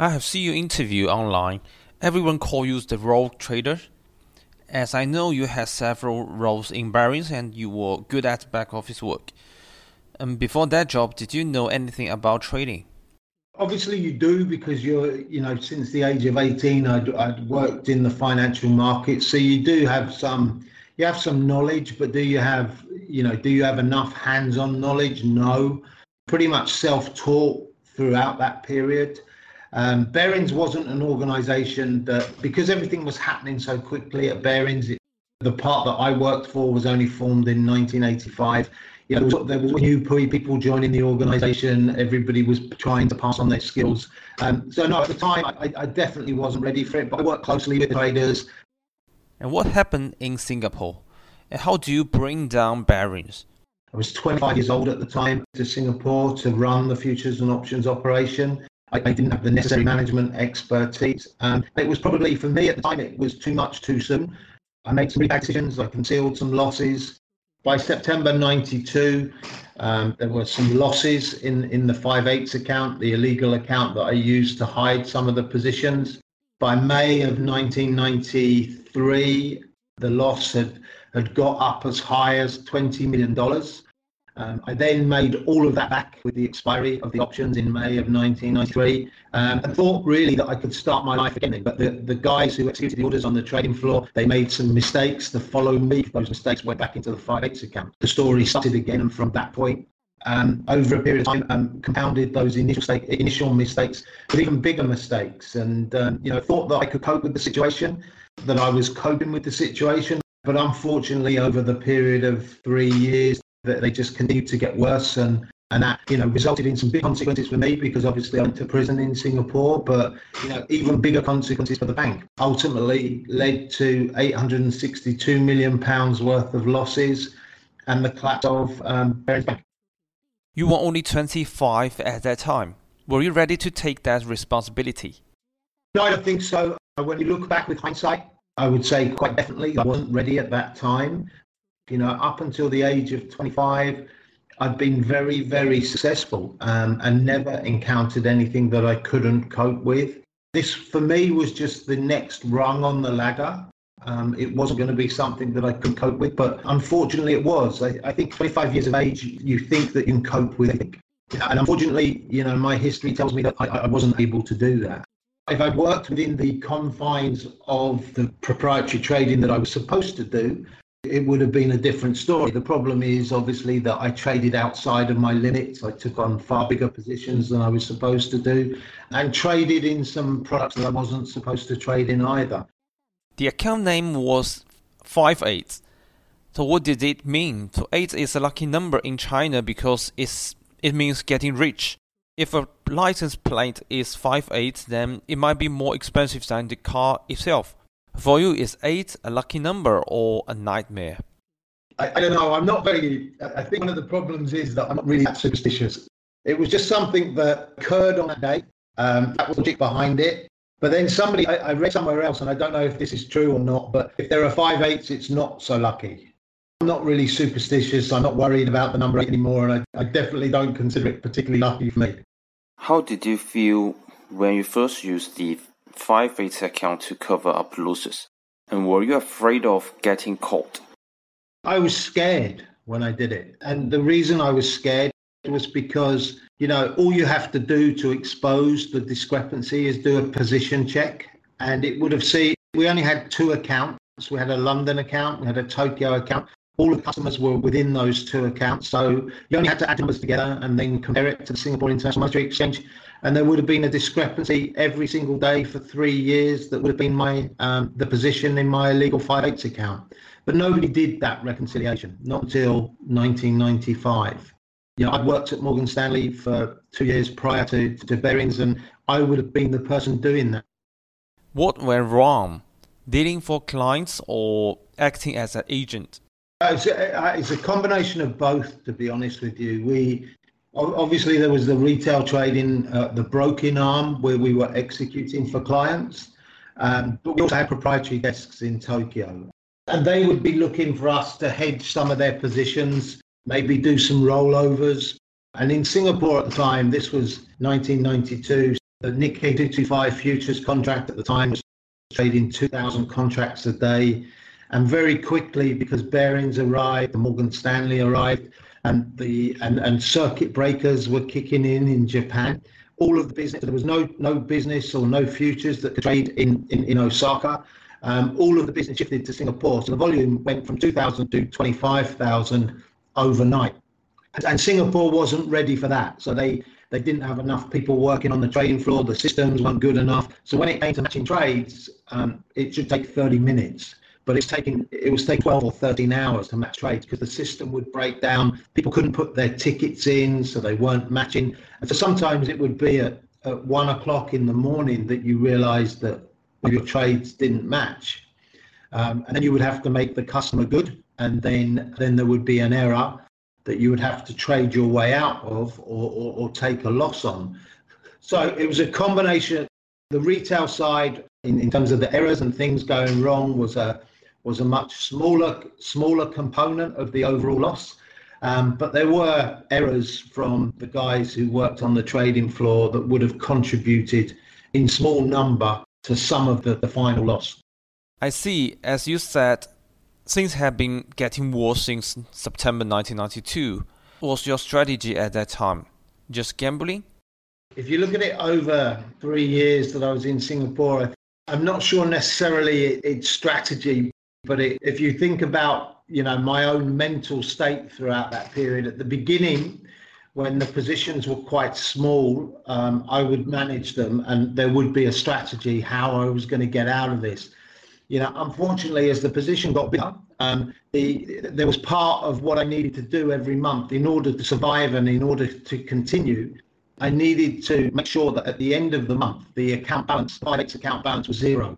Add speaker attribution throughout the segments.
Speaker 1: I have seen your interview online. Everyone call you the rogue trader. As I know you had several roles in Barings and you were good at back office work. And um, before that job, did you know anything about trading?
Speaker 2: Obviously, you do because you're, you know, since the age of 18, I'd, I'd worked in the financial markets. So you do have some, you have some knowledge, but do you have, you know, do you have enough hands on knowledge? No. Pretty much self taught throughout that period. Um, Barings wasn't an organisation that, because everything was happening so quickly at Barings, it, the part that I worked for was only formed in 1985. You know, there was new people joining the organisation. Everybody was trying to pass on their skills. Um, so no, at the time, I, I definitely wasn't ready for it. But I worked closely with traders.
Speaker 1: And what happened in Singapore? And how do you bring down Barings?
Speaker 2: I was 25 years old at the time to Singapore to run the futures and options operation. I, I didn't have the necessary management expertise. Um, it was probably, for me at the time, it was too much too soon. I made some bad decisions. I concealed some losses. By September 92, um, there were some losses in, in the 5/8 account, the illegal account that I used to hide some of the positions. By May of 1993, the loss had, had got up as high as $20 million. Um, I then made all of that back with the expiry of the options in May of 1993 um, and thought really that I could start my life again. But the, the guys who executed the orders on the trading floor, they made some mistakes. The follow me, those mistakes went back into the 5/8 account. The story started again, and from that point, um, over a period of time, um, compounded those initial stake, initial mistakes with even bigger mistakes. And um, you know, thought that I could cope with the situation, that I was coping with the situation. But unfortunately, over the period of three years, that they just continued to get worse and and that you know resulted in some big consequences for me because obviously I went to prison in Singapore, but you know even bigger consequences for the bank. Ultimately, led to 862 million pounds worth of losses and the collapse of um, Barings Bank.
Speaker 1: You were only 25 at that time. Were you ready to take that responsibility?
Speaker 2: No, I don't think so. When you look back with hindsight, I would say quite definitely I wasn't ready at that time. You know, up until the age of 25, I've been very, very successful um, and never encountered anything that I couldn't cope with. This, for me, was just the next rung on the ladder. Um, it wasn't going to be something that I could cope with, but unfortunately, it was. I, I think 25 years of age, you think that you can cope with it. And unfortunately, you know, my history tells me that I, I wasn't able to do that. If I'd worked within the confines of the proprietary trading that I was supposed to do, it would have been a different story. The problem is obviously that I traded outside of my limits. I took on far bigger positions than I was supposed to do and traded in some products that I wasn't supposed to trade in either.
Speaker 1: The account name was 58. So what did it mean? So 8 is a lucky number in China because it's it means getting rich. If a license plate is 58, then it might be more expensive than the car itself. For you, is eight a lucky number or a nightmare?
Speaker 2: I, I, don't know. I'm not very. I think one of the problems is that I'm not really that superstitious. It was just something that occurred on that day. Um, that was the logic behind it. But then somebody, I, I, read somewhere else, and I don't know if this is true or not, but if there are five eights, it's not so lucky. I'm not really superstitious. I'm not worried about the number eight anymore, and I, I definitely don't consider it particularly lucky for me.
Speaker 1: How did you feel when you first used the 5/8 account to cover up losses? And were you afraid of getting caught?
Speaker 2: I was scared when I did it. And the reason I was scared was because, you know, all you have to do to expose the discrepancy is do a position check. And it would have seen, we only had two accounts. We had a London account, we had a Tokyo account. All the customers were within those two accounts. So you only had to add numbers together and then compare it to the Singapore International Monetary Exchange and there would have been a discrepancy every single day for three years that would have been my um, the position in my illegal 5/8 account. But nobody did that reconciliation, not until 1995. You know, I'd worked at Morgan Stanley for two years prior to, to Barings, and I would have been the person doing that.
Speaker 1: What went wrong? Dealing for clients or acting as an agent?
Speaker 2: Uh, it's, a, uh, it's a combination of both, to be honest with you. We Obviously, there was the retail trading, uh, the broking arm where we were executing for clients, um, but we also had proprietary desks in Tokyo. And they would be looking for us to hedge some of their positions, maybe do some rollovers. And in Singapore at the time, this was 1992, The Nikkei 225 futures contract at the time was trading 2,000 contracts a day. And very quickly, because Barings arrived, Morgan Stanley arrived, and the and, and circuit breakers were kicking in in Japan. All of the business, there was no no business or no futures that could trade in in, in Osaka. Um, all of the business shifted to Singapore, so the volume went from 2,000 to 25,000 overnight. And Singapore wasn't ready for that, so they they didn't have enough people working on the trading floor. The systems weren't good enough. So when it came to matching trades, um, it should take 30 minutes but it's taking it was taking 12 or 13 hours to match trades because the system would break down. People couldn't put their tickets in so they weren't matching. And so sometimes it would be at, at one o'clock in the morning that you realized that your trades didn't match. Um, and then you would have to make the customer good and then then there would be an error that you would have to trade your way out of or, or, or take a loss on. So it was a combination. The retail side in, in terms of the errors and things going wrong was a was a much smaller smaller component of the overall loss. Um, but there were errors from the guys who worked on the trading floor that would have contributed in small number to some of the, the final loss.
Speaker 1: I see. As you said, things have been getting worse since September 1992. What was your strategy at that time? Just gambling?
Speaker 2: If you look at it over three years that I was in Singapore, I'm not sure necessarily it's strategy, but it, if you think about, you know, my own mental state throughout that period, at the beginning, when the positions were quite small, um, I would manage them, and there would be a strategy how I was going to get out of this. You know, unfortunately, as the position got bigger, um, the, there was part of what I needed to do every month in order to survive and in order to continue. I needed to make sure that at the end of the month, the account balance, 5x account balance was zero.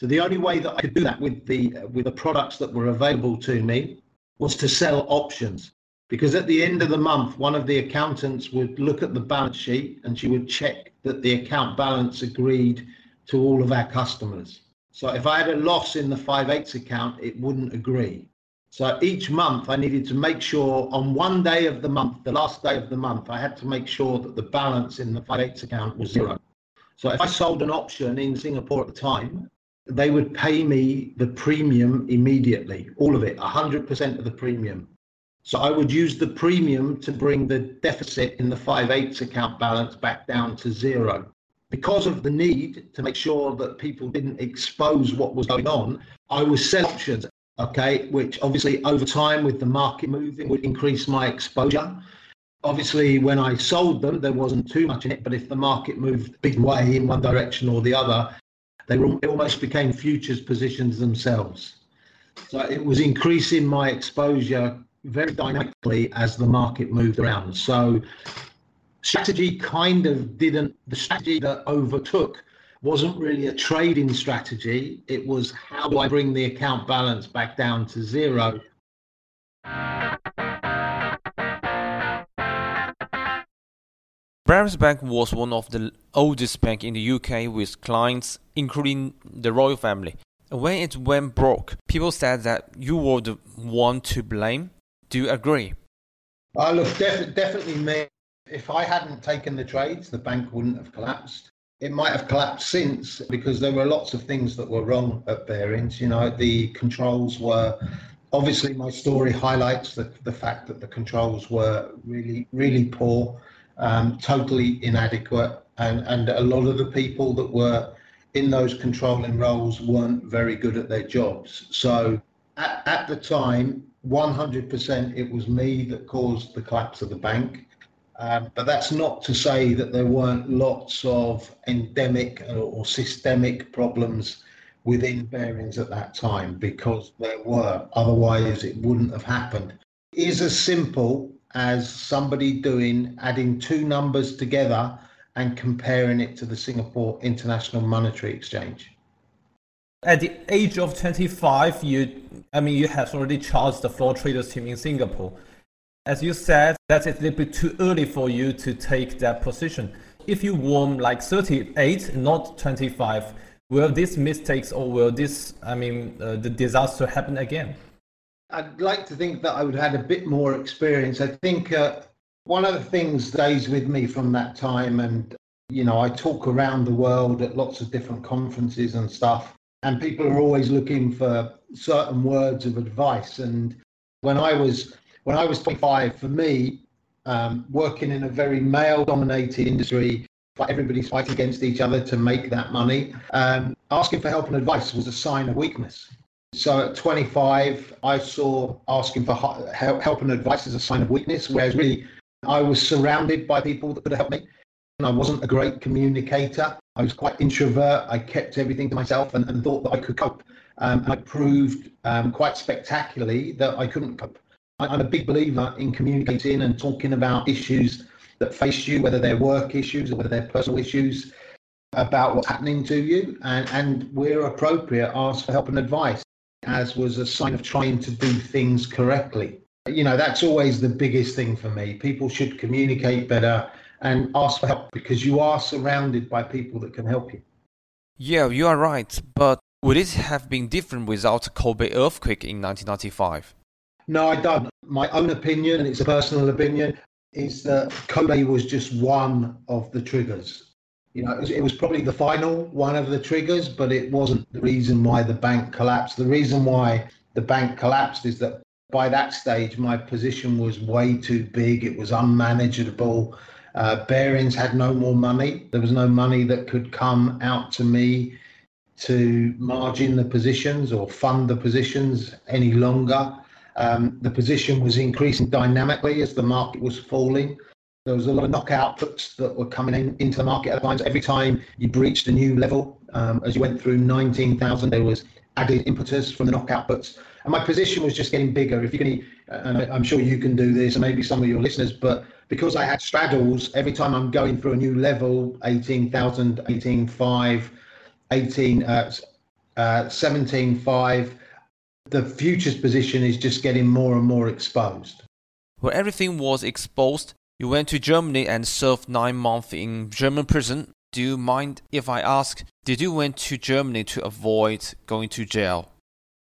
Speaker 2: So the only way that I could do that with the uh, with the products that were available to me was to sell options. Because at the end of the month, one of the accountants would look at the balance sheet and she would check that the account balance agreed to all of our customers. So if I had a loss in the 5/8 account, it wouldn't agree. So each month I needed to make sure on one day of the month, the last day of the month, I had to make sure that the balance in the 5/8 account was zero. So if I sold an option in Singapore at the time, they would pay me the premium immediately, all of it, 100% of the premium. So I would use the premium to bring the deficit in the 5/8 account balance back down to zero. Because of the need to make sure that people didn't expose what was going on, I was sell options, okay, which obviously over time with the market moving would increase my exposure. Obviously, when I sold them, there wasn't too much in it, but if the market moved big way in one direction or the other, they were, almost became futures positions themselves. So it was increasing my exposure very dynamically as the market moved around. So strategy kind of didn't, the strategy that overtook wasn't really a trading strategy. It was how do I bring the account balance back down to zero
Speaker 1: Barings Bank was one of the oldest banks in the UK with clients including the royal family. When it went broke, people said that you were the one to blame. Do you agree?
Speaker 2: Uh, look, def- definitely me. If I hadn't taken the trades, the bank wouldn't have collapsed. It might have collapsed since because there were lots of things that were wrong at Barings. You know, the controls were obviously my story highlights the, the fact that the controls were really, really poor um, totally inadequate, and, and a lot of the people that were in those controlling roles weren't very good at their jobs. So at, at the time, 100% it was me that caused the collapse of the bank. Um, but that's not to say that there weren't lots of endemic or, or systemic problems within Barings at that time because there were. Otherwise, it wouldn't have happened. It is as simple as somebody doing adding two numbers together and comparing it to the Singapore International Monetary Exchange.
Speaker 1: At the age of 25, you, I mean, you have already charged the floor traders team in Singapore. As you said, that's a little bit too early for you to take that position. If you won like 38, not 25, will these mistakes or will this, I mean, uh, the disaster happen again?
Speaker 2: I'd like to think that I would have had a bit more experience. I think uh, one of the things stays with me from that time, and You know, I talk around the world at lots of different conferences and stuff, and people are always looking for certain words of advice. And when I was when I was 25, for me, um, working in a very male-dominated industry, like everybody's fighting against each other to make that money, um, asking for help and advice was a sign of weakness. So at 25, I saw asking for help and advice as a sign of weakness, whereas really I was surrounded by people that could help me. And I wasn't a great communicator. I was quite introvert. I kept everything to myself and, and thought that I could cope. Um, and I proved um, quite spectacularly that I couldn't cope. I, I'm a big believer in communicating and talking about issues that face you, whether they're work issues or whether they're personal issues, about what's happening to you. And, and where appropriate, ask for help and advice, as was a sign of trying to do things correctly you know, that's always the biggest thing for me. People should communicate better and ask for help because you are surrounded by people that can help you.
Speaker 1: Yeah, you are right. But would it have been different without Kobe earthquake in 1995?
Speaker 2: No, I don't. My own opinion, and it's a personal opinion, is that Kobe was just one of the triggers. You know, it was, it was, probably the final one of the triggers, but it wasn't the reason why the bank collapsed. The reason why the bank collapsed is that by that stage, my position was way too big. It was unmanageable. Uh, Barings had no more money. There was no money that could come out to me to margin the positions or fund the positions any longer. Um, the position was increasing dynamically as the market was falling. There was a lot of knockout puts that were coming in, into the market at times. Every time you breached a new level, um, as you went through 19,000, there was added impetus from the knockout puts. And my position was just getting bigger. If you can, and I'm sure you can do this, and maybe some of your listeners, but because I had straddles, every time I'm going through a new level, 18,000, 18.5, 18, uh, uh, 17.5, the futures position is just getting more and more exposed.
Speaker 1: When everything was exposed, you went to Germany and served nine months in German prison. Do you mind if I ask, did you went to Germany to avoid going to jail?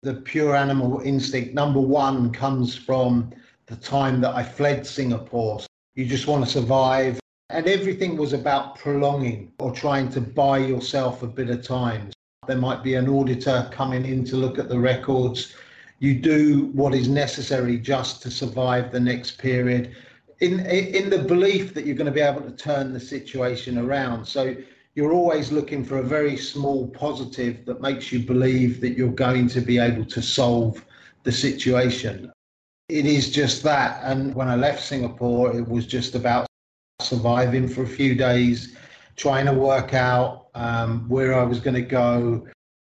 Speaker 2: the pure animal instinct, number one, comes from the time that I fled Singapore. You just want to survive. And everything was about prolonging or trying to buy yourself a bit of time. There might be an auditor coming in to look at the records. You do what is necessary just to survive the next period in, in the belief that you're going to be able to turn the situation around. So you're always looking for a very small positive that makes you believe that you're going to be able to solve the situation. It is just that. And when I left Singapore, it was just about surviving for a few days, trying to work out um, where I was going to go.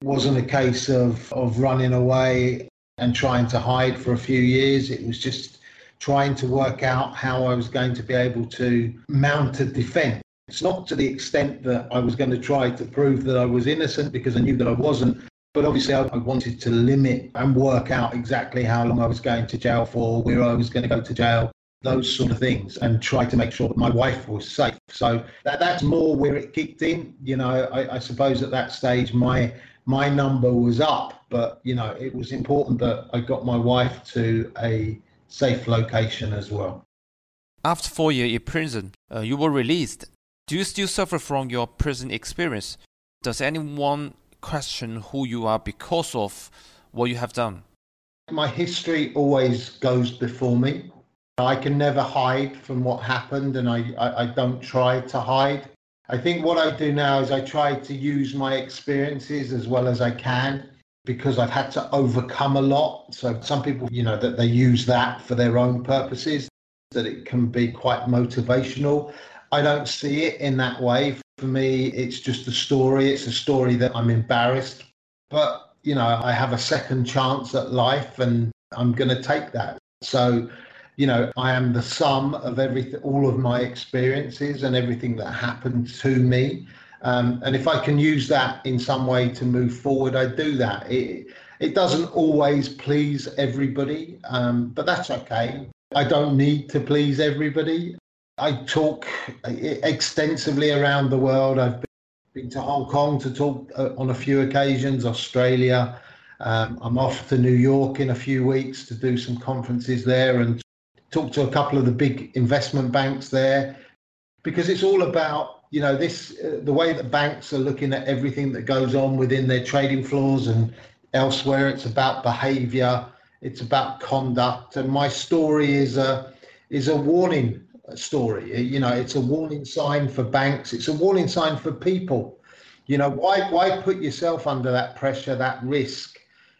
Speaker 2: It wasn't a case of, of running away and trying to hide for a few years. It was just trying to work out how I was going to be able to mount a defense it's not to the extent that I was going to try to prove that I was innocent because I knew that I wasn't. But obviously, I wanted to limit and work out exactly how long I was going to jail for, where I was going to go to jail, those sort of things, and try to make sure that my wife was safe. So that, that's more where it kicked in. You know, I, I suppose at that stage, my my number was up, but you know, it was important that I got my wife to a safe location as well.
Speaker 1: After four years in prison, uh, you were released do you still suffer from your prison experience? Does anyone question who you are because of what you have done?
Speaker 2: My history always goes before me. I can never hide from what happened, and I, I, I, don't try to hide. I think what I do now is I try to use my experiences as well as I can because I've had to overcome a lot. So some people, you know, that they use that for their own purposes, that it can be quite motivational. I don't see it in that way. For me, it's just a story. It's a story that I'm embarrassed, but you know, I have a second chance at life, and I'm going to take that. So, you know, I am the sum of everything, all of my experiences and everything that happened to me. Um, and if I can use that in some way to move forward, I do that. It, it doesn't always please everybody, um, but that's okay. I don't need to please everybody. I talk extensively around the world. I've been to Hong Kong to talk uh, on a few occasions, Australia. Um, I'm off to New York in a few weeks to do some conferences there and talk to a couple of the big investment banks there because it's all about you know, this uh, the way that banks are looking at everything that goes on within their trading floors and elsewhere. It's about behaviour. It's about conduct. And my story is a is a warning story. You know, it's a warning sign for banks. It's a warning sign for people. You know, why why put yourself under that pressure, that risk?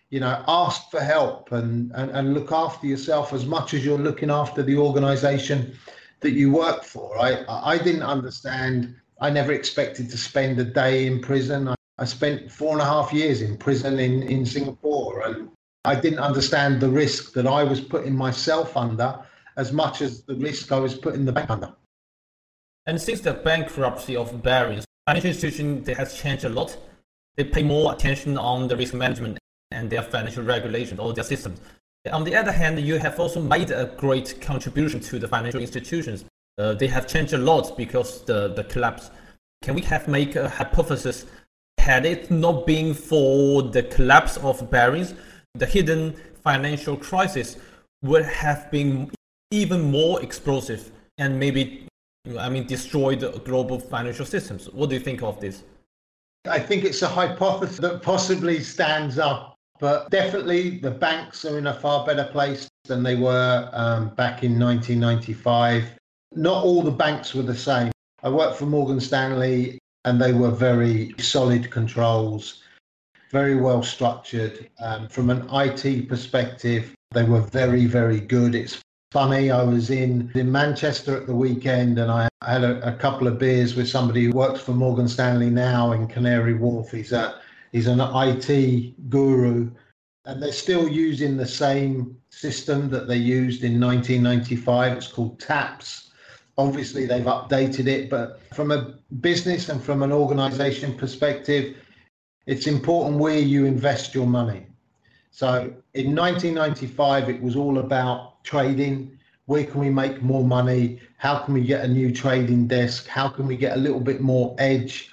Speaker 2: You know, ask for help and, and, and look after yourself as much as you're looking after the organization that you work for. I I didn't understand. I never expected to spend a day in prison. I, I spent four and a half years in prison in, in Singapore, and I didn't understand the risk that I was putting myself under as much as the risk I was putting the bank under.
Speaker 3: And since the bankruptcy of Barings, financial institution has changed a lot. They pay more attention on the risk management and their financial regulation or their systems. On the other hand, you have also made a great contribution to the financial institutions. Uh, they have changed a lot because the, the collapse. Can we have make a hypothesis? Had it not been for the collapse of Barings, the hidden financial crisis would have been even more explosive and maybe, I mean, destroy the global financial systems. What do you think of this?
Speaker 2: I think it's a hypothesis that possibly stands up but definitely, the banks are in a far better place than they were um, back in 1995. Not all the banks were the same. I worked for Morgan Stanley, and they were very solid controls, very well structured. Um, from an IT perspective, they were very, very good. It's funny, I was in, in Manchester at the weekend and I had a, a couple of beers with somebody who works for Morgan Stanley now in Canary Wharf. He's a He's an IT guru, and they're still using the same system that they used in 1995. It's called TAPS. Obviously, they've updated it, but from a business and from an organization perspective, it's important where you invest your money. So in 1995, it was all about trading. Where can we make more money? How can we get a new trading desk? How can we get a little bit more edge?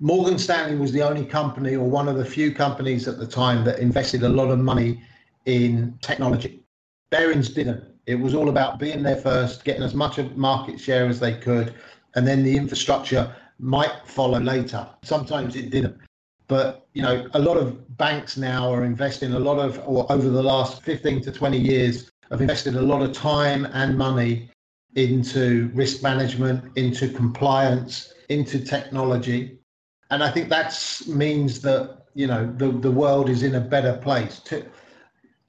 Speaker 2: Morgan Stanley was the only company or one of the few companies at the time that invested a lot of money in technology. Barings didn't. It was all about being there first, getting as much of market share as they could, and then the infrastructure might follow later. Sometimes it didn't. But you know, a lot of banks now are investing a lot of, or over the last 15 to 20 years, have invested a lot of time and money into risk management, into compliance, into technology and I think that means that you know the the world is in a better place.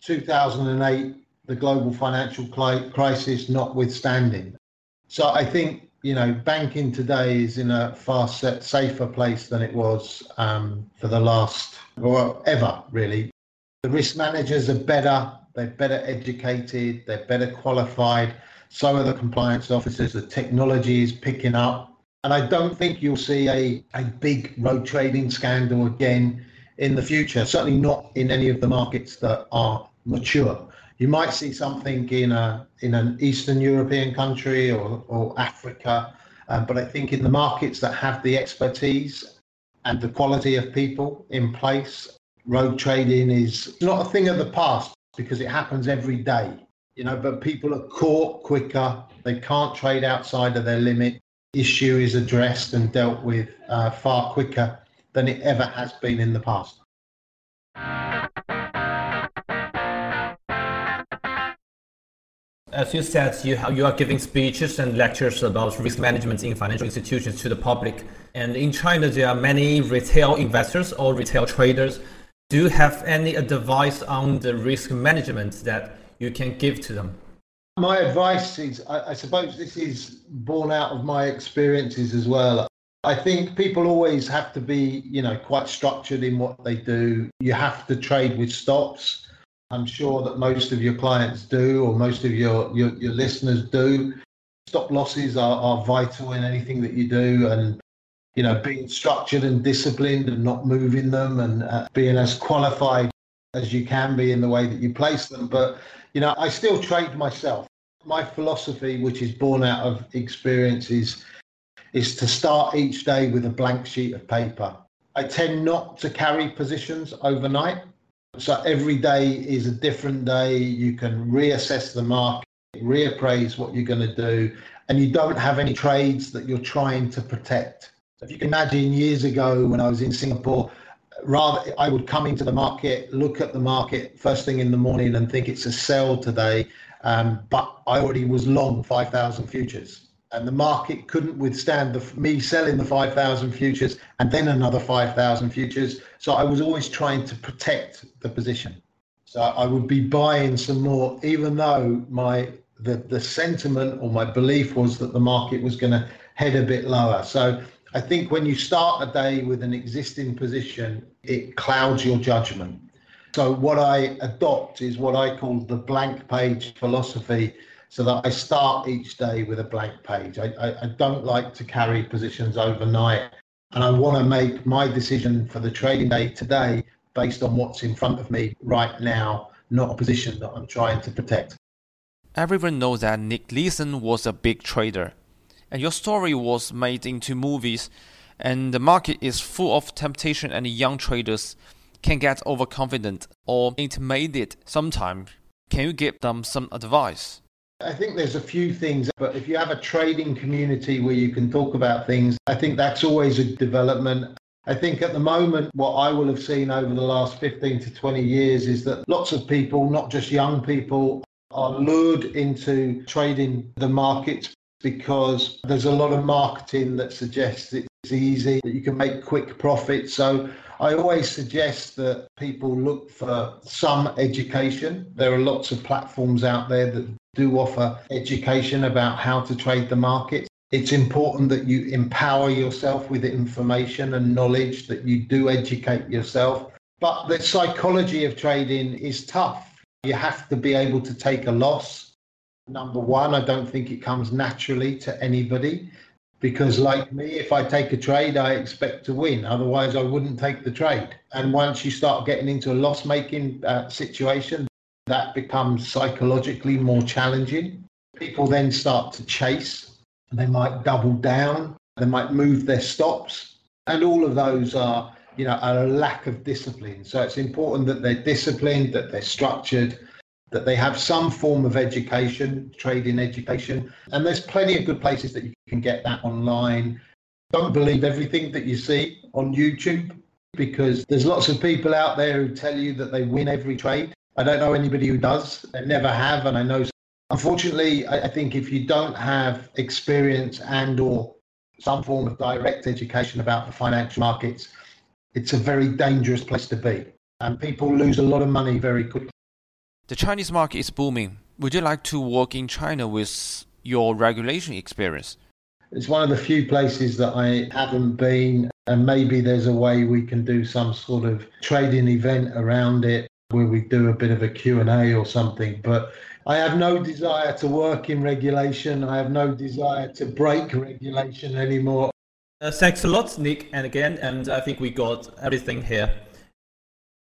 Speaker 2: 2008, the global financial crisis notwithstanding. So I think you know banking today is in a far safer place than it was um, for the last or ever really. The risk managers are better. They're better educated. They're better qualified. So are the compliance officers. The technology is picking up and I don't think you'll see a, a big rogue trading scandal again in the future, certainly not in any of the markets that are mature. You might see something in a in an Eastern European country or, or Africa, um, but I think in the markets that have the expertise and the quality of people in place, rogue trading is not a thing of the past because it happens every day. You know, but people are caught quicker. They can't trade outside of their limit issue is addressed and dealt with uh, far quicker than it ever has been in the past.
Speaker 3: As you said, you, you are giving speeches and lectures about risk management in financial institutions to the public. And in China, there are many retail investors or retail traders. Do you have any advice on the risk management that you can give to them?
Speaker 2: My advice is I, I suppose this is born out of my experiences as well. I think people always have to be, you know, quite structured in what they do. You have to trade with stops. I'm sure that most of your clients do, or most of your your, your listeners do. Stop losses are, are vital in anything that you do, and you know, being structured and disciplined and not moving them, and uh, being as qualified as you can be in the way that you place them. But you know, I still trade myself. My philosophy, which is born out of experiences, is to start each day with a blank sheet of paper. I tend not to carry positions overnight. So every day is a different day. You can reassess the market, reappraise what you're going to do, and you don't have any trades that you're trying to protect. If you can imagine years ago when I was in Singapore, rather I would come into the market, look at the market first thing in the morning and think it's a sell today. Um, but I already was long 5,000 futures and the market couldn't withstand the, me selling the 5,000 futures and then another 5,000 futures. So I was always trying to protect the position. So I would be buying some more, even though my the, the sentiment or my belief was that the market was going to head a bit lower. So I think when you start a day with an existing position, it clouds your judgment. So what I adopt is what I call the blank page philosophy, so that I start each day with a blank page. I, I, I don't like to carry positions overnight, and I want to make my decision for the trading day today based on what's in front of me right now, not a position that I'm trying to protect.
Speaker 1: Everyone knows that Nick Leeson was a big trader, and your story was made into movies, and the market is full of temptation, and young traders can get overconfident or intimidated sometimes. Can you give them some advice?
Speaker 2: I think there's a few things, but if you have a trading community where you can talk about things, I think that's always a development. I think at the moment, what I will have seen over the last 15 to 20 years is that lots of people, not just young people, are lured into trading the markets because there's a lot of marketing that suggests it's easy, that you can make quick profits. So I always suggest that people look for some education. There are lots of platforms out there that do offer education about how to trade the market. It's important that you empower yourself with information and knowledge, that you do educate yourself. But the psychology of trading is tough you have to be able to take a loss. Number one, I don't think it comes naturally to anybody because, like me, if I take a trade, I expect to win. Otherwise, I wouldn't take the trade. And once you start getting into a loss making uh, situation, that becomes psychologically more challenging. People then start to chase, they might double down, they might move their stops. And all of those are you know, a lack of discipline. So it's important that they're disciplined, that they're structured, that they have some form of education, trading education. And there's plenty of good places that you can get that online. Don't believe everything that you see on YouTube because there's lots of people out there who tell you that they win every trade. I don't know anybody who does. They never have, and I know. Unfortunately, I think if you don't have experience and or some form of direct education about the financial markets, it's a very dangerous place to be. And people lose a lot of money very quickly.
Speaker 1: The Chinese market is booming. Would you like to work in China with your regulation experience?
Speaker 2: It's one of the few places that I haven't been, and maybe there's a way we can do some sort of trading event around it where we do a bit of a Q&A or something. But I have no desire to work in regulation. I have no desire to break regulation anymore.
Speaker 3: Uh, thanks a lot, Nick, and again, and I think we got everything here.